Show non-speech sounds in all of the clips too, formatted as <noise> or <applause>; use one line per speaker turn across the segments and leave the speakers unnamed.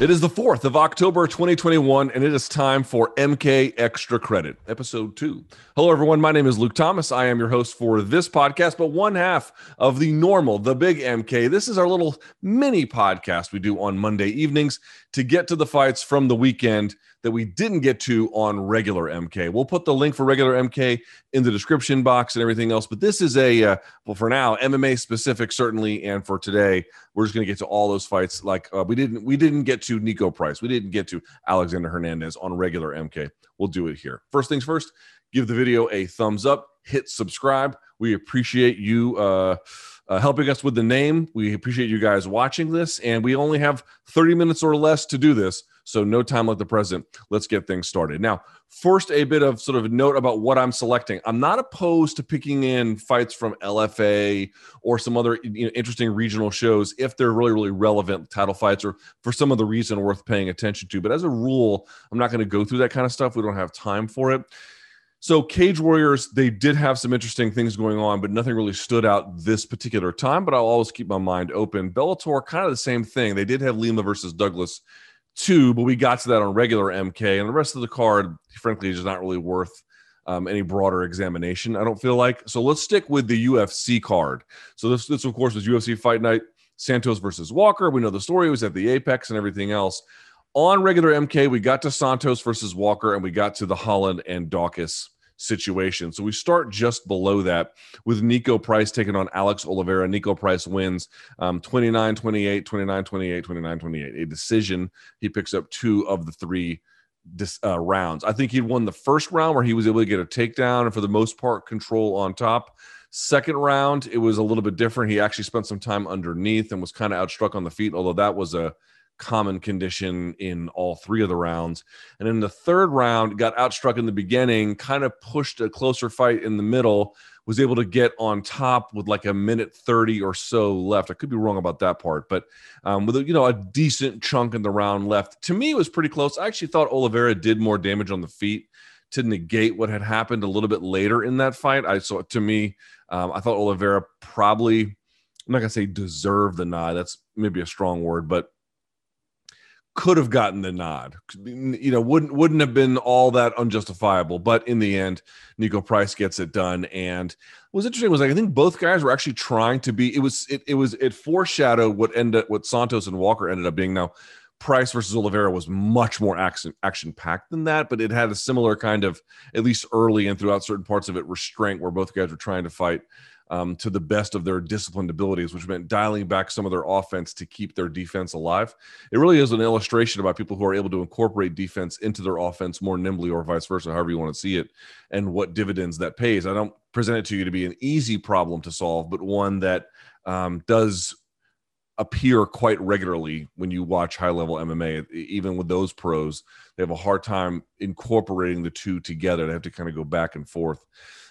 It is the 4th of October 2021, and it is time for MK Extra Credit, episode two. Hello, everyone. My name is Luke Thomas. I am your host for this podcast, but one half of the normal, the big MK. This is our little mini podcast we do on Monday evenings to get to the fights from the weekend that we didn't get to on regular MK. We'll put the link for regular MK in the description box and everything else. But this is a, uh, well, for now, MMA specific, certainly. And for today, we're just going to get to all those fights. Like uh, we didn't, we didn't get to Niko Price. We didn't get to Alexander Hernandez on regular MK. We'll do it here. First things first, give the video a thumbs up, hit subscribe. We appreciate you. Uh, uh, helping us with the name. We appreciate you guys watching this, and we only have 30 minutes or less to do this. So, no time like the present. Let's get things started. Now, first, a bit of sort of note about what I'm selecting. I'm not opposed to picking in fights from LFA or some other you know, interesting regional shows if they're really, really relevant title fights or for some other reason worth paying attention to. But as a rule, I'm not going to go through that kind of stuff. We don't have time for it. So Cage Warriors, they did have some interesting things going on, but nothing really stood out this particular time. But I'll always keep my mind open. Bellator, kind of the same thing. They did have Lima versus Douglas too, but we got to that on regular MK, and the rest of the card, frankly, is not really worth um, any broader examination. I don't feel like. So let's stick with the UFC card. So this, this of course, was UFC Fight Night. Santos versus Walker. We know the story It was at the Apex and everything else on regular MK, we got to Santos versus Walker, and we got to the Holland and Daukaus situation. So we start just below that with Niko Price taking on Alex Oliveira. Niko Price wins um, 29 28, 29 28, 29 28. A decision. He picks up two of the three uh, rounds. I think he won the first round where he was able to get a takedown and for the most part control on top. Second round, it was a little bit different. He actually spent some time underneath and was kind of outstruck on the feet, although that was a common condition in all three of the rounds. And in the third round, got outstruck in the beginning, kind of pushed a closer fight in the middle, was able to get on top with like a minute 30 or so left. I could be wrong about that part, but um, with a, you know a decent chunk in the round left. To me, it was pretty close. I actually thought Oliveira did more damage on the feet to negate what had happened a little bit later in that fight. I saw to me, um, I thought Oliveira probably I'm not gonna say deserve the nod. That's maybe a strong word, but could have gotten the nod. You know, wouldn't wouldn't have been all that unjustifiable. But in the end, Niko Price gets it done. And what was interesting was like I think both guys were actually trying to be. It was it, it was it foreshadowed what ended what Santos and Walker ended up being. Now, Price versus Oliveira was much more action action packed than that, but it had a similar kind of at least early and throughout certain parts of it restraint where both guys were trying to fight um, to the best of their disciplined abilities, which meant dialing back some of their offense to keep their defense alive. It really is an illustration about people who are able to incorporate defense into their offense more nimbly, or vice versa, however you want to see it, and what dividends that pays. I don't present it to you to be an easy problem to solve, but one that um, does appear quite regularly when you watch high level MMA. Even with those pros, they have a hard time incorporating the two together. They have to kind of go back and forth.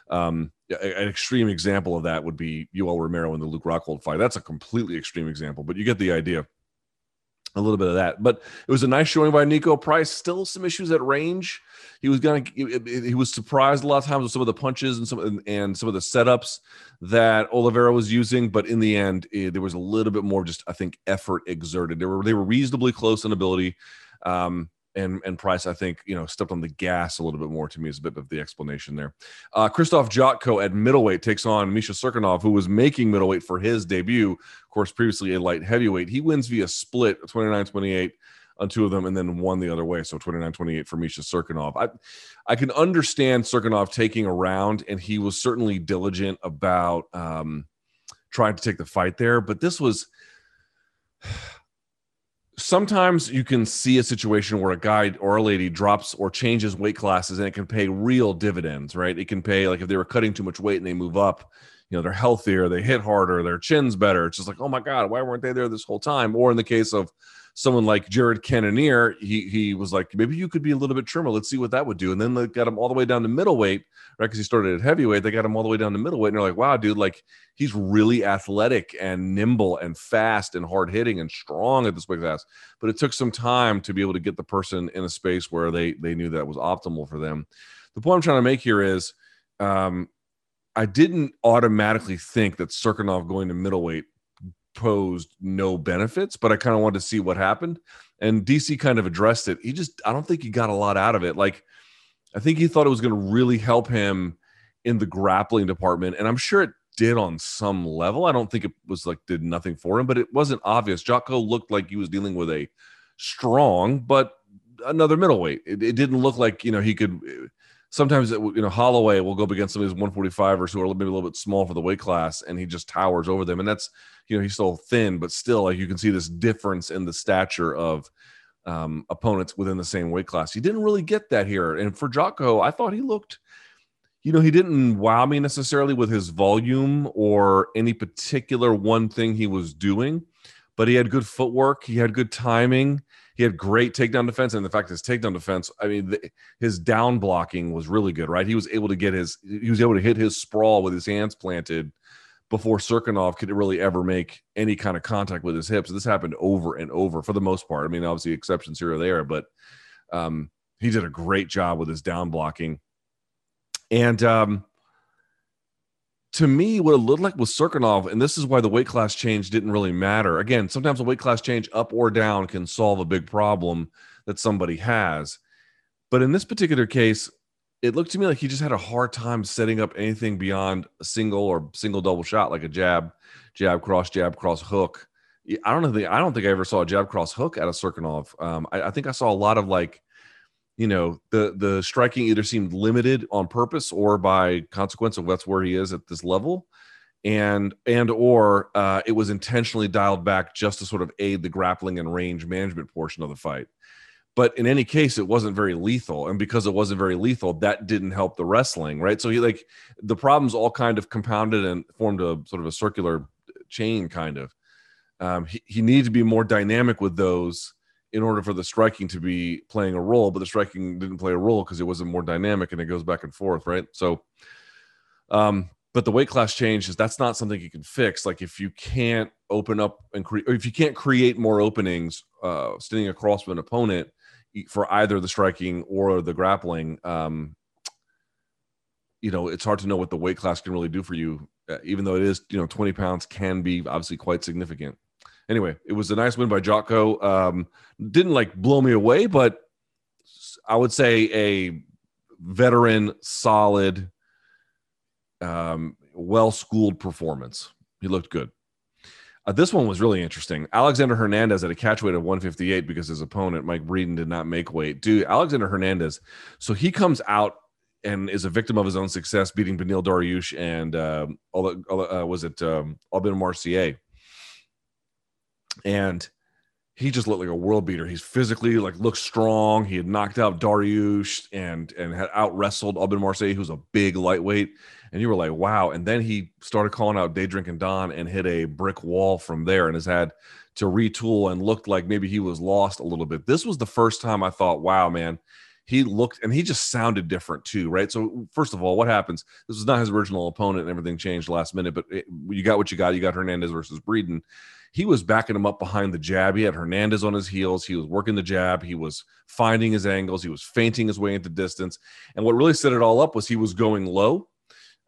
Um, an extreme example of that would be Yoel Romero in the Luke Rockhold fight. That's a completely extreme example, but you get the idea. A little bit of that, but it was a nice showing by Niko Price. Still some issues at range. He was gonna. He was surprised a lot of times with some of the punches and some and some of the setups that Oliveira was using, but in the end, it, there was a little bit more just I think effort exerted. They were they were reasonably close in ability. Um, and and Price, I think, you know, stepped on the gas a little bit more. To me, is a bit of the explanation there. Uh, Krzysztof Jotko at middleweight takes on Misha Cirkunov, who was making middleweight for his debut. Of course, previously a light heavyweight. He wins via split, 29-28 on two of them, and then one the other way. So 29-28 for Misha Cirkunov. I I can understand Cirkunov taking a round, and he was certainly diligent about um, trying to take the fight there. But this was sometimes you can see a situation where a guy or a lady drops or changes weight classes and it can pay real dividends, right? It can pay like if they were cutting too much weight and they move up, you know, they're healthier, they hit harder, their chin's better. It's just like, oh my God, why weren't they there this whole time? Or in the case of someone like Jared Cannonier, he he was like, maybe you could be a little bit trimmer. Let's see what that would do. And then they got him all the way down to middleweight, right? Because he started at heavyweight. They got him all the way down to middleweight. And they're like, wow, dude, like he's really athletic and nimble and fast and hard hitting and strong at this weight class. But it took some time to be able to get the person in a space where they they knew that was optimal for them. The point I'm trying to make here is um, I didn't automatically think that Cirkunov going to middleweight posed no benefits, but I kind of wanted to see what happened. And DC kind of addressed it. He just, I don't think he got a lot out of it. Like, I think he thought it was going to really help him in the grappling department. And I'm sure it did on some level. I don't think it was like did nothing for him, but it wasn't obvious. Jotko looked like he was dealing with a strong, but another middleweight. It, it didn't look like, you know, he could eh, sometimes it, you know Holloway will go up against somebody who's 145 or so, or maybe a little bit small for the weight class, and he just towers over them. And that's you know he's still thin, but still like you can see this difference in the stature of um, opponents within the same weight class. He didn't really get that here, and for Jotko, I thought he looked. You know, he didn't wow me necessarily with his volume or any particular one thing he was doing, but he had good footwork. He had good timing he had great takedown defense, and the fact his takedown defense, I mean, the, his down blocking was really good, right? He was able to get his, he was able to hit his sprawl with his hands planted before Cirkunov could really ever make any kind of contact with his hips. This happened over and over for the most part. I mean, obviously exceptions here or there, but um, he did a great job with his down blocking. And um, to me, what it looked like was Cirkunov, and this is why the weight class change didn't really matter. Again, sometimes a weight class change up or down can solve a big problem that somebody has. But in this particular case, it looked to me like he just had a hard time setting up anything beyond a single or single double shot, like a jab, jab, cross, jab, cross, hook. I don't know. I don't think I ever saw a jab, cross, hook out of Cirkunov. Um, I, I think I saw a lot of like you know the the striking either seemed limited on purpose or by consequence of that's where he is at this level. And and or uh, it was intentionally dialed back just to sort of aid the grappling and range management portion of the fight. But in any case it wasn't very lethal. And because it wasn't very lethal that didn't help the wrestling right? So he like the problems all kind of compounded and formed a sort of a circular chain kind of. Um, he, he needed to be more dynamic with those in order for the striking to be playing a role, but the striking didn't play a role because it wasn't more dynamic and it goes back and forth, right? So, um, but the weight class change is that's not something you can fix. Like if you can't open up and create, if you can't create more openings, uh, standing across from an opponent for either the striking or the grappling, um, you know, it's hard to know what the weight class can really do for you. Uh, even though it is, you know, 20 pounds can be obviously quite significant anyway, it was a nice win by Jotko. Um, didn't like blow me away, but I would say a veteran, solid, um, well schooled performance. He looked good. Uh, this one was really interesting. Alexander Hernandez at a catch weight of 158 because his opponent, Mike Breeden, did not make weight. Dude, Alexander Hernandez, so he comes out and is a victim of his own success, beating Beneil Dariush and uh, all the, uh, was it um, Aubin Mercier and he just looked like a world beater. He's physically like looked strong. He had knocked out Dariush and and had out wrestled Aubin Mercier, who's a big lightweight. And you were like, wow. And then he started calling out Day Drinking Don and hit a brick wall from there and has had to retool and looked like maybe he was lost a little bit. This was the first time I thought, wow, man, he looked and he just sounded different too, right? So first of all, what happens? This was not his original opponent, and everything changed last minute. But it, you got what you got. You got Hernandez versus Breeden he was backing him up behind the jab. He had Hernandez on his heels. He was working the jab. He was finding his angles. He was feinting his way into distance. And what really set it all up was he was going low,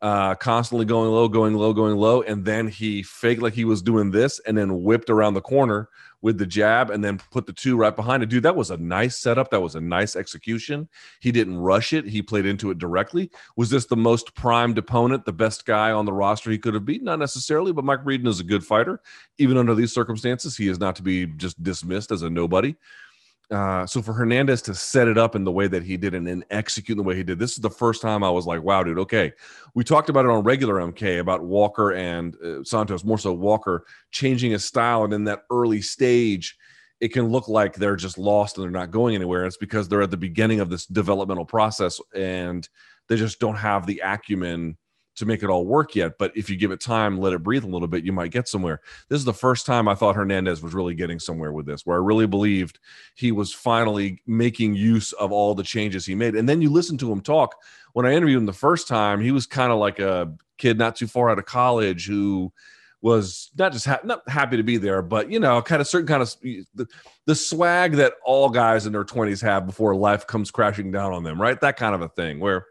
uh, constantly going low, going low, going low. And then he faked like he was doing this and then whipped around the corner with the jab and then put the two right behind it. Dude, that was a nice setup. That was a nice execution. He didn't rush it. He played into it directly. Was this the most primed opponent, the best guy on the roster he could have beaten? Not necessarily, but Mike Breeden is a good fighter. Even under these circumstances, he is not to be just dismissed as a nobody. Uh, so for Hernandez to set it up in the way that he did and then execute in the way he did, this is the first time I was like, wow, dude, okay. We talked about it on regular MK about Walker and uh, Santos, more so Walker changing his style. And in that early stage, it can look like they're just lost and they're not going anywhere. It's because they're at the beginning of this developmental process and they just don't have the acumen to make it all work yet. But if you give it time, let it breathe a little bit, you might get somewhere. This is the first time I thought Hernandez was really getting somewhere with this, where I really believed he was finally making use of all the changes he made. And then you listen to him talk. When I interviewed him the first time, he was kind of like a kid not too far out of college who was not just ha- not happy to be there, but you know, kind of certain kind of the, the swag that all guys in their 20s have before life comes crashing down on them, right? That kind of a thing where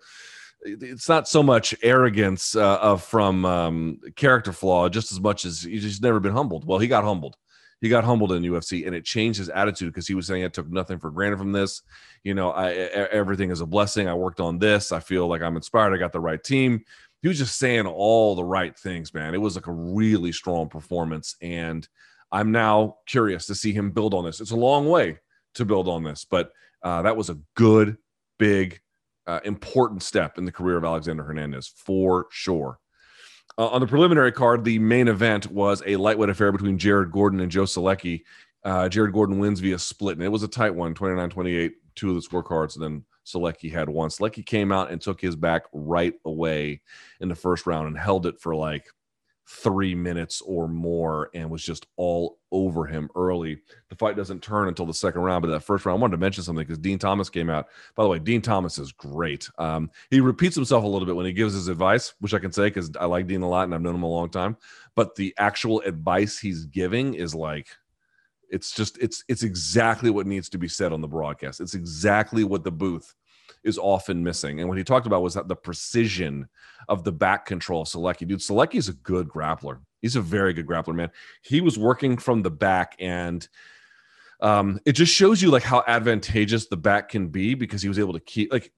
it's not so much arrogance uh, of from um, character flaw, just as much as he's just never been humbled. Well, he got humbled. He got humbled in UFC, and it changed his attitude because he was saying, "I took nothing for granted from this. You know, I, everything is a blessing. I worked on this. I feel like I'm inspired. I got the right team." He was just saying all the right things, man. It was like a really strong performance, and I'm now curious to see him build on this. It's a long way to build on this, but uh, that was a good, big uh, important step in the career of Alexander Hernandez for sure. Uh, on the preliminary card, the main event was a lightweight affair between Jared Gordon and Joe Solecki. Uh, Jared Gordon wins via split, and it was a tight one 29 28, two of the scorecards, and then Solecki had one. Solecki came out and took his back right away in the first round and held it for like three minutes or more and was just all over him early. The fight doesn't turn until the second round, but that first round, I wanted to mention something because Dean Thomas came out. By the way, Dean Thomas is great. Um, he repeats himself a little bit when he gives his advice, which I can say because I like Dean a lot and I've known him a long time. But the actual advice he's giving is like, it's just it's it's exactly what needs to be said on the broadcast. It's exactly what the booth is often missing. And what he talked about was that the precision of the back control of Solecki. Dude, Solecki is a good grappler. He's a very good grappler, man. He was working from the back and um, it just shows you like how advantageous the back can be because he was able to keep like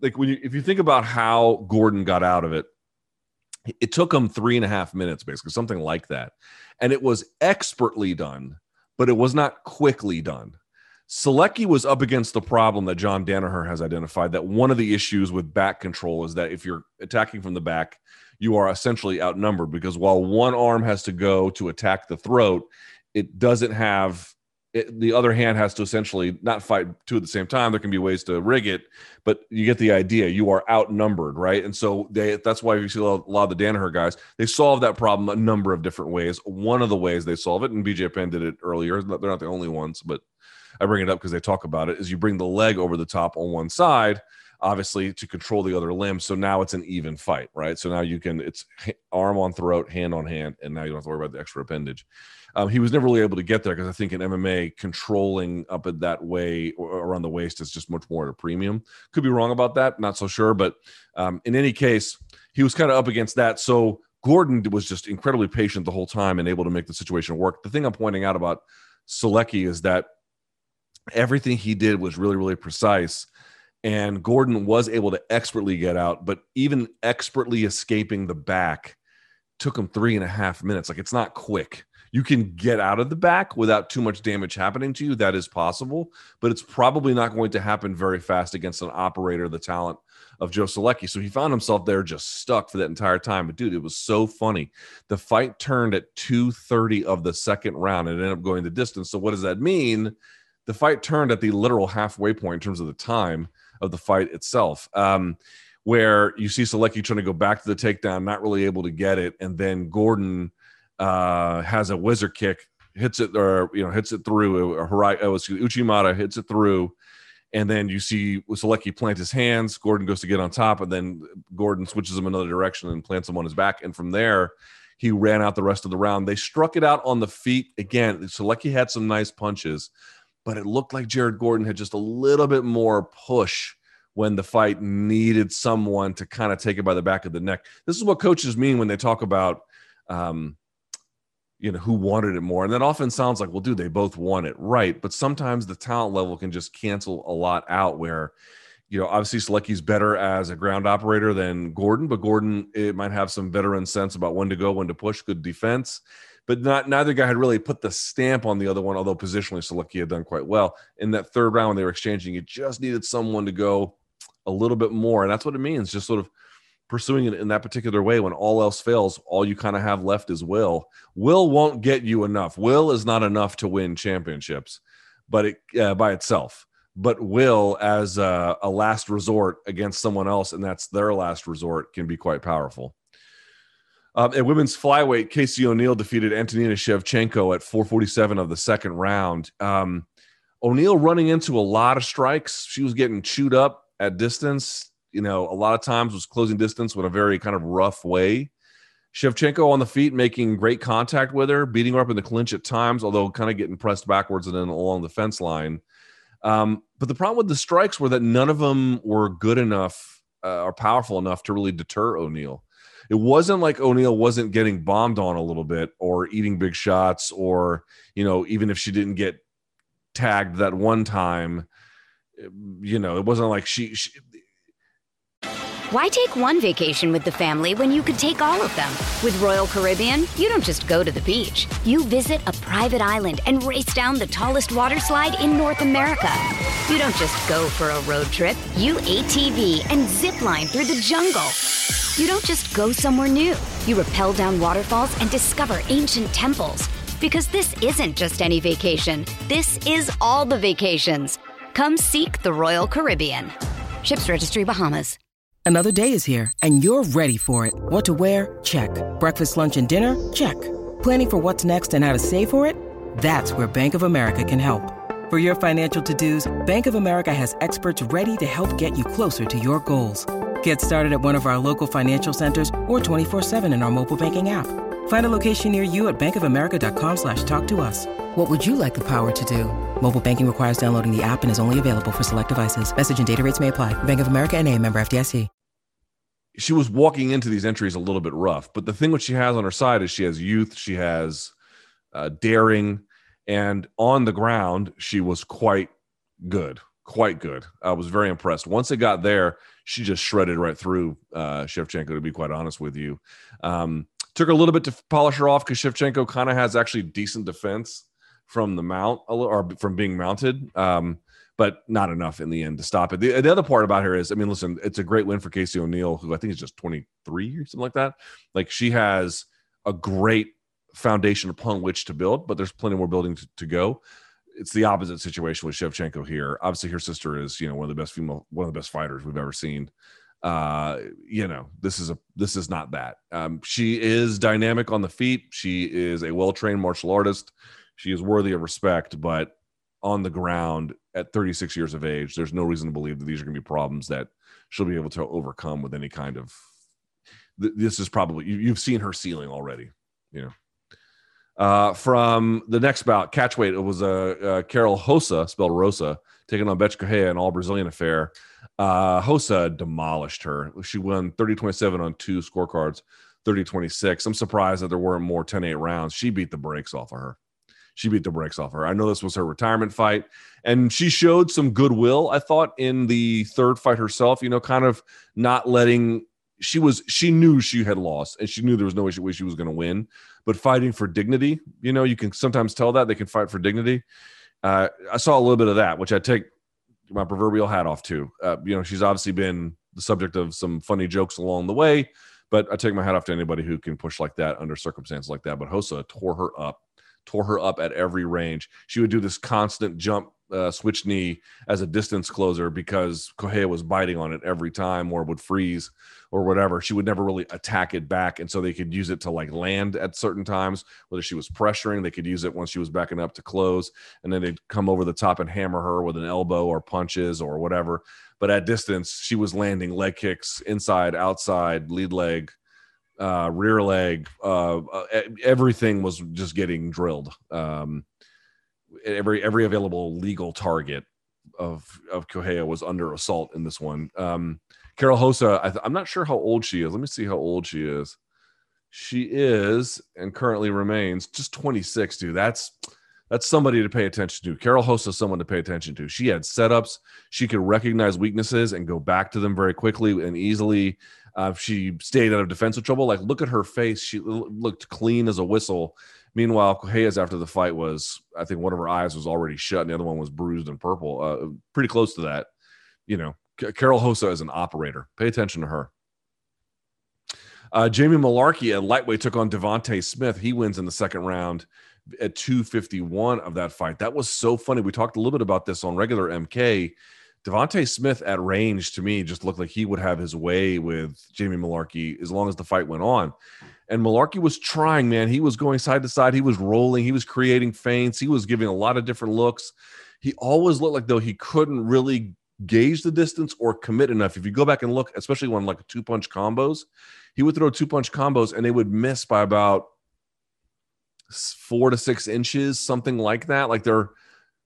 like when you if you think about how Gordon got out of it, it took him three and a half minutes, basically, something like that. And it was expertly done, but it was not quickly done. Solecki was up against the problem that John Danaher has identified that one of the issues with back control is that if you're attacking from the back, you are essentially outnumbered because while one arm has to go to attack the throat, it doesn't have it, the other hand has to essentially not fight two at the same time. There can be ways to rig it, but you get the idea. You are outnumbered, right? And so they that's why you see a lot of the Danaher guys. They solve that problem a number of different ways. One of the ways they solve it, and BJ Penn did it earlier. They're not the only ones, but I bring it up because they talk about it, is you bring the leg over the top on one side, obviously to control the other limb. So now it's an even fight, right? So now you can, it's arm on throat, hand on hand, and now you don't have to worry about the extra appendage. Um, he was never really able to get there because I think in MMA, controlling up it that way or around the waist is just much more at a premium. Could be wrong about that, not so sure. But um, in any case, he was kind of up against that. So Gordon was just incredibly patient the whole time and able to make the situation work. The thing I'm pointing out about Solecki is that everything he did was really, really precise. And Gordon was able to expertly get out, but even expertly escaping the back took him three and a half minutes. Like it's not quick. You can get out of the back without too much damage happening to you. That is possible, but it's probably not going to happen very fast against an operator the talent of Joe Solecki. So he found himself there just stuck for that entire time. But dude, it was so funny. The fight turned at 2:30 of the second round and ended up going the distance. So what does that mean? The fight turned at the literal halfway point in terms of the time of the fight itself. Um, where you see Solecki trying to go back to the takedown, not really able to get it, and then Gordon uh, has a whizzer kick, hits it or you know hits it through. Or Harai, oh, Uchimata hits it through, and then you see Solecki plant his hands. Gordon goes to get on top, and then Gordon switches him another direction and plants him on his back. And from there, he ran out the rest of the round. They struck it out on the feet again. Solecki had some nice punches, but it looked like Jared Gordon had just a little bit more push when the fight needed someone to kind of take it by the back of the neck. This is what coaches mean when they talk about um, you know who wanted it more and that often sounds like well dude they both want it right but sometimes the talent level can just cancel a lot out where you know obviously Solecki's better as a ground operator than Gordon but Gordon it might have some veteran sense about when to go when to push good defense but not neither guy had really put the stamp on the other one although positionally Solecki had done quite well. In that third round when they were exchanging it just needed someone to go a little bit more. And that's what it means just sort of pursuing it in that particular way. When all else fails all you kind of have left is will. Will won't get you enough. Will is not enough to win championships but it uh, by itself. But will as a, a, last resort against someone else and that's their last resort can be quite powerful um, at women's flyweight casey o'neill defeated antonina shevchenko at 447 of the second round um, o'neill running into a lot of strikes she was getting chewed up at distance you know, a lot of times was closing distance with a very kind of rough way. Shevchenko on the feet, making great contact with her, beating her up in the clinch at times, although kind of getting pressed backwards and then along the fence line. Um, but the problem with the strikes were that none of them were good enough uh, or powerful enough to really deter O'Neill. It wasn't like O'Neill wasn't getting bombed on a little bit or eating big shots, or, you know, even if she didn't get tagged that one time, you know, it wasn't like she, she
why take one vacation with the family when you could take all of them? With Royal Caribbean, you don't just go to the beach. You visit a private island and race down the tallest water slide in North America. You don't just go for a road trip. You ATV and zip line through the jungle. You don't just go somewhere new. You rappel down waterfalls and discover ancient temples. Because this isn't just any vacation. This is all the vacations. Come seek the Royal Caribbean. Ships Registry Bahamas.
Another day is here, and you're ready for it. What to wear? Check. Breakfast, lunch, and dinner? Check. Planning for what's next and how to save for it? That's where Bank of America can help. For your financial to-dos, Bank of America has experts ready to help get you closer to your goals. Get started at one of our local financial centers or 24-7 in our mobile banking app. Find a location near you at bankofamerica.com slash talk to us. What would you like the power to do? Mobile banking requires downloading the app and is only available for select devices. Message and data rates may apply. Bank of America and a member FDIC.
She was walking into these entries a little bit rough, but the thing what she has on her side is she has youth, she has uh, daring, and on the ground she was quite good, quite good. I was very impressed. Once it got there, she just shredded right through uh, Shevchenko. To be quite honest with you, um, took a little bit to polish her off because Shevchenko kind of has actually decent defense from the mount or from being mounted. Um, but not enough in the end to stop it. The, the, other part about her is, I mean, listen, it's a great win for Casey O'Neill, who I think is just 23 or something like that. Like she has a great foundation upon which to build, but there's plenty more building to, to go. It's the opposite situation with Shevchenko here. Obviously, her sister is, you know, one of the best female, one of the best fighters we've ever seen. Uh, you know, this is a this is not that. Um, she is dynamic on the feet. She is a well trained martial artist. She is worthy of respect, but on the ground at 36 years of age, there's no reason to believe that these are going to be problems that she'll be able to overcome with any kind of. This is probably you, have seen her ceiling already, you know. Uh, from the next bout, catchweight, it was uh, Karol Rosa, spelled Rosa, taking on Bethe Correia, an all Brazilian affair. Uh, Rosa demolished her. She won 30 27 on two scorecards, 30 26. I'm surprised that there weren't more 10 8 rounds. She beat the brakes off of her she beat the brakes off her. I know this was her retirement fight, and she showed some goodwill. I thought in the third fight herself, you know, kind of not letting. She was she knew she had lost, and she knew there was no way she, way she was going to win. But fighting for dignity, you know, you can sometimes tell that they can fight for dignity. Uh, I saw a little bit of that, which I take my proverbial hat off to. Uh, you know, she's obviously been the subject of some funny jokes along the way, but I take my hat off to anybody who can push like that under circumstances like that. But Rosa tore her up tore her up at every range. She would do this constant jump uh, switch knee as a distance closer because Correia was biting on it every time or would freeze or whatever. She would never really attack it back. And so they could use it to like land at certain times, whether she was pressuring, they could use it once she was backing up to close. And then they'd come over the top and hammer her with an elbow or punches or whatever. But at distance, she was landing leg kicks inside, outside, lead leg, uh, rear leg, uh, uh everything was just getting drilled. Um, every every available legal target of of Correia was under assault in this one. Um, Karol Rosa, I am not sure how old she is. Let me see how old she is. She is and currently remains just 26, dude. That's that's somebody to pay attention to. Karol Rosa is someone to pay attention to. She had setups. She could recognize weaknesses and go back to them very quickly and easily. Uh, she stayed out of defensive trouble. Like, look at her face. She looked clean as a whistle. Meanwhile, Correia's after the fight was, I think one of her eyes was already shut and the other one was bruised and purple. Uh, pretty close to that. You know, Karol Rosa is an operator. Pay attention to her. Uh, Jamie Mullarkey at lightweight took on Devonte Smith. He wins in the second round at 251 of that fight. That was so funny. We talked a little bit about this on regular MK. Devonte Smith at range to me just looked like he would have his way with Jamie Mullarkey as long as the fight went on. And Mullarkey was trying, man. He was going side to side. He was rolling. He was creating feints. He was giving a lot of different looks. He always looked like though he couldn't really gauge the distance or commit enough. If you go back and look, especially when like two punch combos, he would throw two punch combos and they would miss by about four to six inches, something like that. Like they're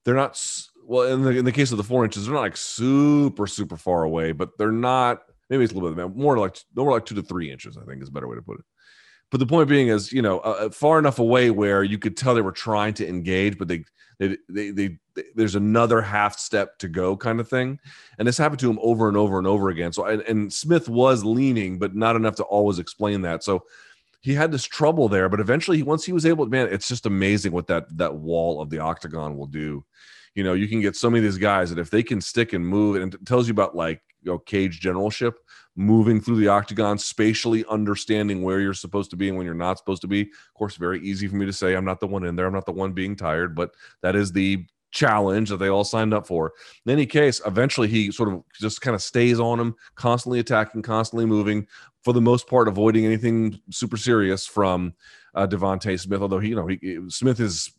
they're not well in the in the case of the four inches, they're not like super super far away, but they're not. Maybe it's a little bit more like more like two to three inches. I think is a better way to put it. But the point being is, you know, uh, uh far enough away where you could tell they were trying to engage, but they, they, they, they, they, there's another half step to go, kind of thing. And this happened to him over and over and over again. So, and, and Smith was leaning, but not enough to always explain that. So, he had this trouble there, but eventually, he, once he was able, to, man, it's just amazing what that that wall of the octagon will do. You know, you can get so many of these guys that if they can stick and move, and it tells you about like you know cage generalship, moving through the octagon, spatially understanding where you're supposed to be and when you're not supposed to be. Of course, very easy for me to say I'm not the one in there, I'm not the one being tired, but that is the challenge that they all signed up for. In any case, eventually he sort of just kind of stays on him, constantly attacking, constantly moving, for the most part, avoiding anything super serious from uh, Devonte Smith. Although he, you know, he, Smith is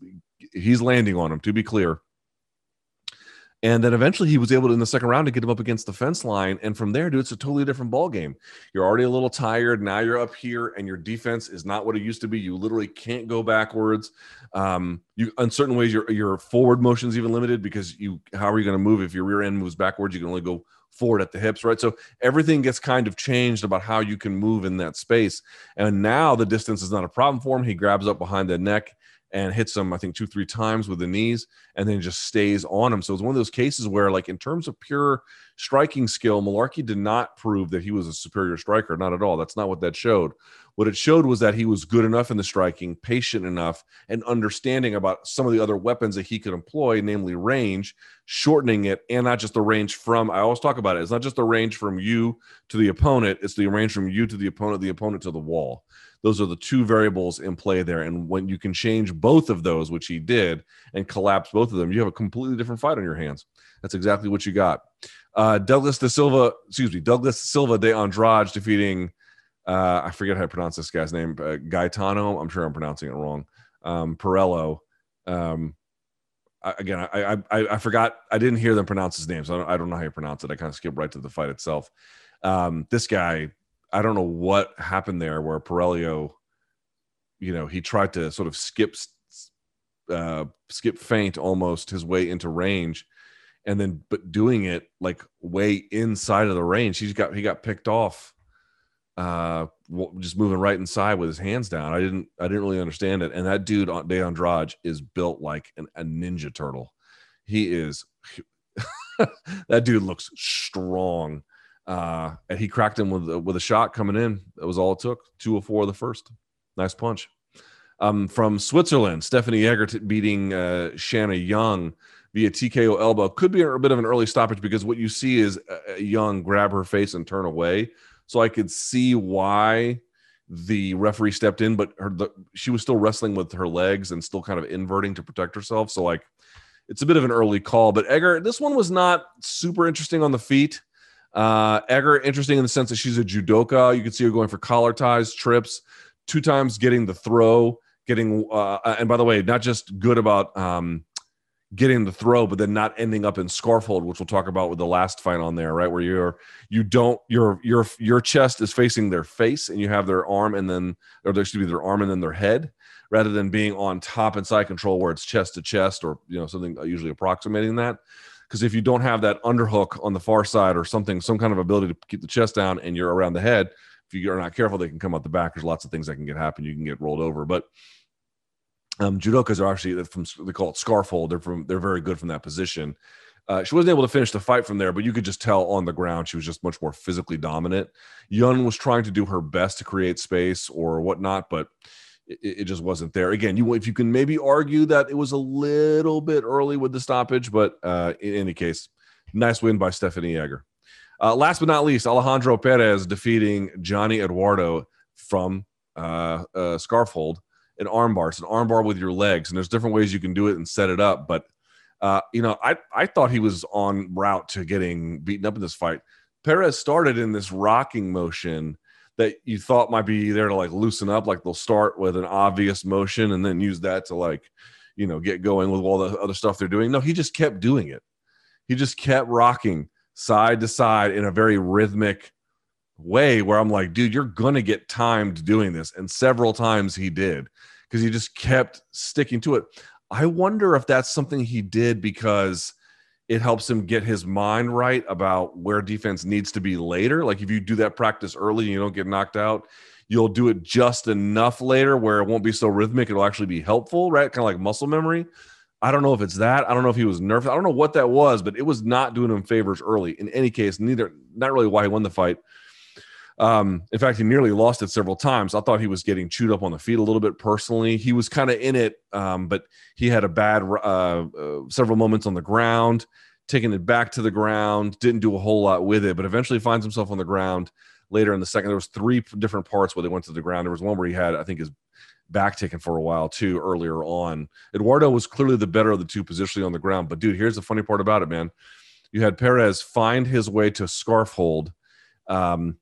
he's landing on him. To be clear. And then eventually he was able to, in the second round to get him up against the fence line. And from there, dude, it's a totally different ball game. You're already a little tired. Now you're up here and your defense is not what it used to be. You literally can't go backwards. Um, you in certain ways your your forward motion is even limited because you how are you going to move if your rear end moves backwards? You can only go forward at the hips, right? So everything gets kind of changed about how you can move in that space. And now the distance is not a problem for him. He grabs up behind the neck and hits him, I think, two, three times with the knees and then just stays on him. So it's one of those cases where, like, in terms of pure striking skill, Mullarkey did not prove that he was a superior striker. Not at all. That's not what that showed. What it showed was that he was good enough in the striking, patient enough, and understanding about some of the other weapons that he could employ, namely range, shortening it, and not just the range from. I always talk about it. It's not just the range from you to the opponent; it's the range from you to the opponent, the opponent to the wall. Those are the two variables in play there. And when you can change both of those, which he did, and collapse both of them, you have a completely different fight on your hands. That's exactly what you got. Uh, Douglas de Silva, excuse me, Douglas Silva de Andrade defeating, uh, I forget how to pronounce this guy's name, uh, Gaetano. I'm sure I'm pronouncing it wrong. Um. Um, I, again, I, I, I forgot. I didn't hear them pronounce his name, so I don't, I don't know how you pronounce it. I kind of skipped right to the fight itself. Um, this guy I don't know what happened there where Pirrello, you know, he tried to sort of skip uh, skip feint almost his way into range, and then but doing it like way inside of the range, he's got he got picked off, uh, just moving right inside with his hands down. I didn't I didn't really understand it, and that dude on De Andrade is built like an, a ninja turtle. He is. <laughs> that dude looks strong uh, and he cracked him with with a shot coming in. That was all it took. Two of four of the first. Nice punch. Um, from Switzerland, Stephanie Egger beating uh, Shanna Young via TKO elbow. Could be a bit of an early stoppage because what you see is uh, Young grab her face and turn away. So I could see why the referee stepped in, but her the, she was still wrestling with her legs and still kind of inverting to protect herself. So like, it's a bit of an early call. But Egger, this one was not super interesting on the feet. Uh, Egger, interesting in the sense that she's a judoka. You can see her going for collar ties, trips, two times getting the throw, getting, uh, and by the way, not just good about um, getting the throw, but then not ending up in scarf hold, which we'll talk about with the last fight on there, right? Where you're, you don't, your, your, your chest is facing their face and you have their arm and then, or there should be their arm and then their head rather than being on top and side control where it's chest to chest or, you know, something usually approximating that because if you don't have that underhook on the far side or something, some kind of ability to keep the chest down and you're around the head, if you are not careful, they can come out the back. There's lots of things that can get happen. You can get rolled over, but um, judokas are actually from they call it scarf hold. They're from they're very good from that position. Uh, she wasn't able to finish the fight from there, but you could just tell on the ground she was just much more physically dominant. Young was trying to do her best to create space or whatnot, but it, it, just wasn't there. Again, you if you can maybe argue that it was a little bit early with the stoppage, but uh, in any case, nice win by Stephanie Egger. Uh, last but not least, Alejandro Perez defeating Johnny Eduardo from uh, uh, scarf hold an armbar. It's an armbar with your legs, and there's different ways you can do it and set it up. But uh, you know, I I thought he was on route to getting beaten up in this fight. Perez started in this rocking motion that you thought might be there to like loosen up, like they'll start with an obvious motion and then use that to like, you know, get going with all the other stuff they're doing. No, he just kept doing it. He just kept rocking side to side in a very rhythmic way where I'm like, dude, you're gonna get timed doing this. And several times he did because he just kept sticking to it. I wonder if that's something he did because it helps him get his mind right about where defense needs to be later. Like if you do that practice early and you don't get knocked out, you'll do it just enough later where it won't be so rhythmic. It'll actually be helpful, right? Kind of like muscle memory. I don't know if it's that. I don't know if he was nervous. I don't know what that was, but it was not doing him favors early. In any case, neither not really why he won the fight. Um, in fact, he nearly lost it several times. I thought he was getting chewed up on the feet a little bit personally. He was kind of in it, um, but he had a bad uh, uh, several moments on the ground, taking it back to the ground, didn't do a whole lot with it, but eventually finds himself on the ground later in the second. There was three different parts where they went to the ground. There was one where he had, I think, his back taken for a while too earlier on. Eduardo was clearly the better of the two positionally on the ground. But dude, here's the funny part about it, man. You had Perez find his way to scarf hold. Um,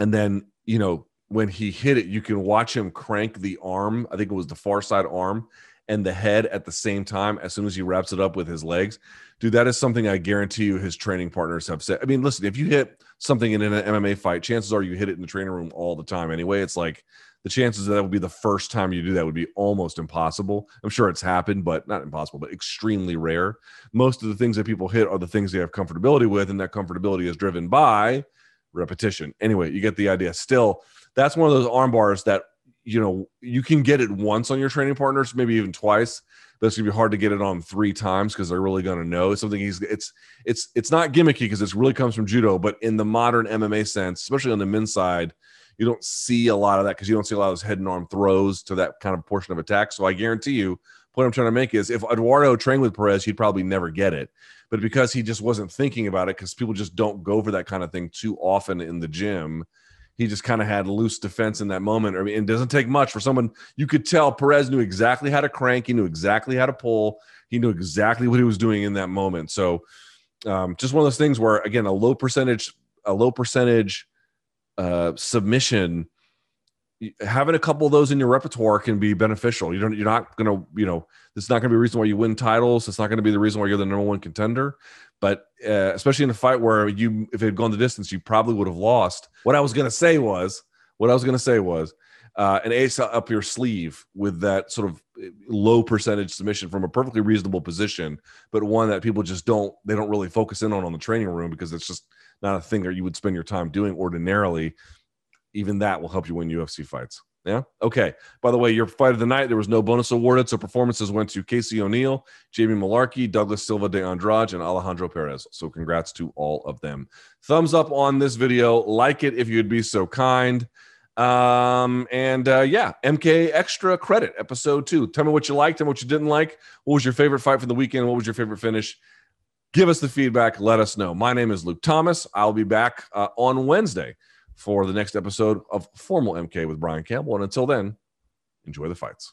and then you know when he hit it you can watch him crank the arm i think it was the far side arm and the head at the same time as soon as he wraps it up with his legs. Dude that is something i guarantee you his training partners have said. I mean listen if you hit something in an mma fight chances are you hit it in the training room all the time anyway. It's like the chances that, that would be the first time you do that would be almost impossible. I'm sure it's happened but not impossible but extremely rare. Most of the things that people hit are the things they have comfortability with and that comfortability is driven by repetition. Anyway, you get the idea. Still, that's one of those arm bars that you know you can get it once on your training partners, maybe even twice. But it's gonna be hard to get it on three times because they're really gonna know it's something. He's it's it's it's not gimmicky because it really comes from judo, but in the modern MMA sense, especially on the men's side, you don't see a lot of that because you don't see a lot of those head and arm throws to that kind of portion of attack. So I guarantee you, what I'm trying to make is if Eduardo trained with Perez, he'd probably never get it but because he just wasn't thinking about it because people just don't go for that kind of thing too often in the gym he just kind of had loose defense in that moment. I mean, it doesn't take much for someone you could tell perez knew exactly how to crank he knew exactly how to pull he knew exactly what he was doing in that moment. So um, just one of those things where again a low percentage a low percentage uh, submission having a couple of those in your repertoire can be beneficial. You don't, you're not going to, you know, it's not going to be a reason why you win titles. It's not going to be the reason why you're the number one contender. But uh, especially in a fight where you, if it had gone the distance, you probably would have lost. What I was going to say was, what I was going to say was, uh, an ace up your sleeve with that sort of uh, low percentage submission from a perfectly reasonable position, but one that people just don't, they don't really focus in on on the training room because it's just not a thing that you would spend your time doing ordinarily even that will help you win UFC fights. Yeah. Okay. By the way, your fight of the night, there was no bonus awarded. So performances went to Casey O'Neill, Jamie Mullarkey, Douglas Silva de Andrade, and Alejandro Perez. So congrats to all of them. Thumbs up on this video. Like it if you'd be so kind. Um, and uh, yeah, MK Extra Credit, episode two. Tell me what you liked and what you didn't like. What was your favorite fight from the weekend? What was your favorite finish? Give us the feedback. Let us know. My name is Luke Thomas. I'll be back uh, on Wednesday for the next episode of Formal MK with Brian Campbell. And until then, enjoy the fights.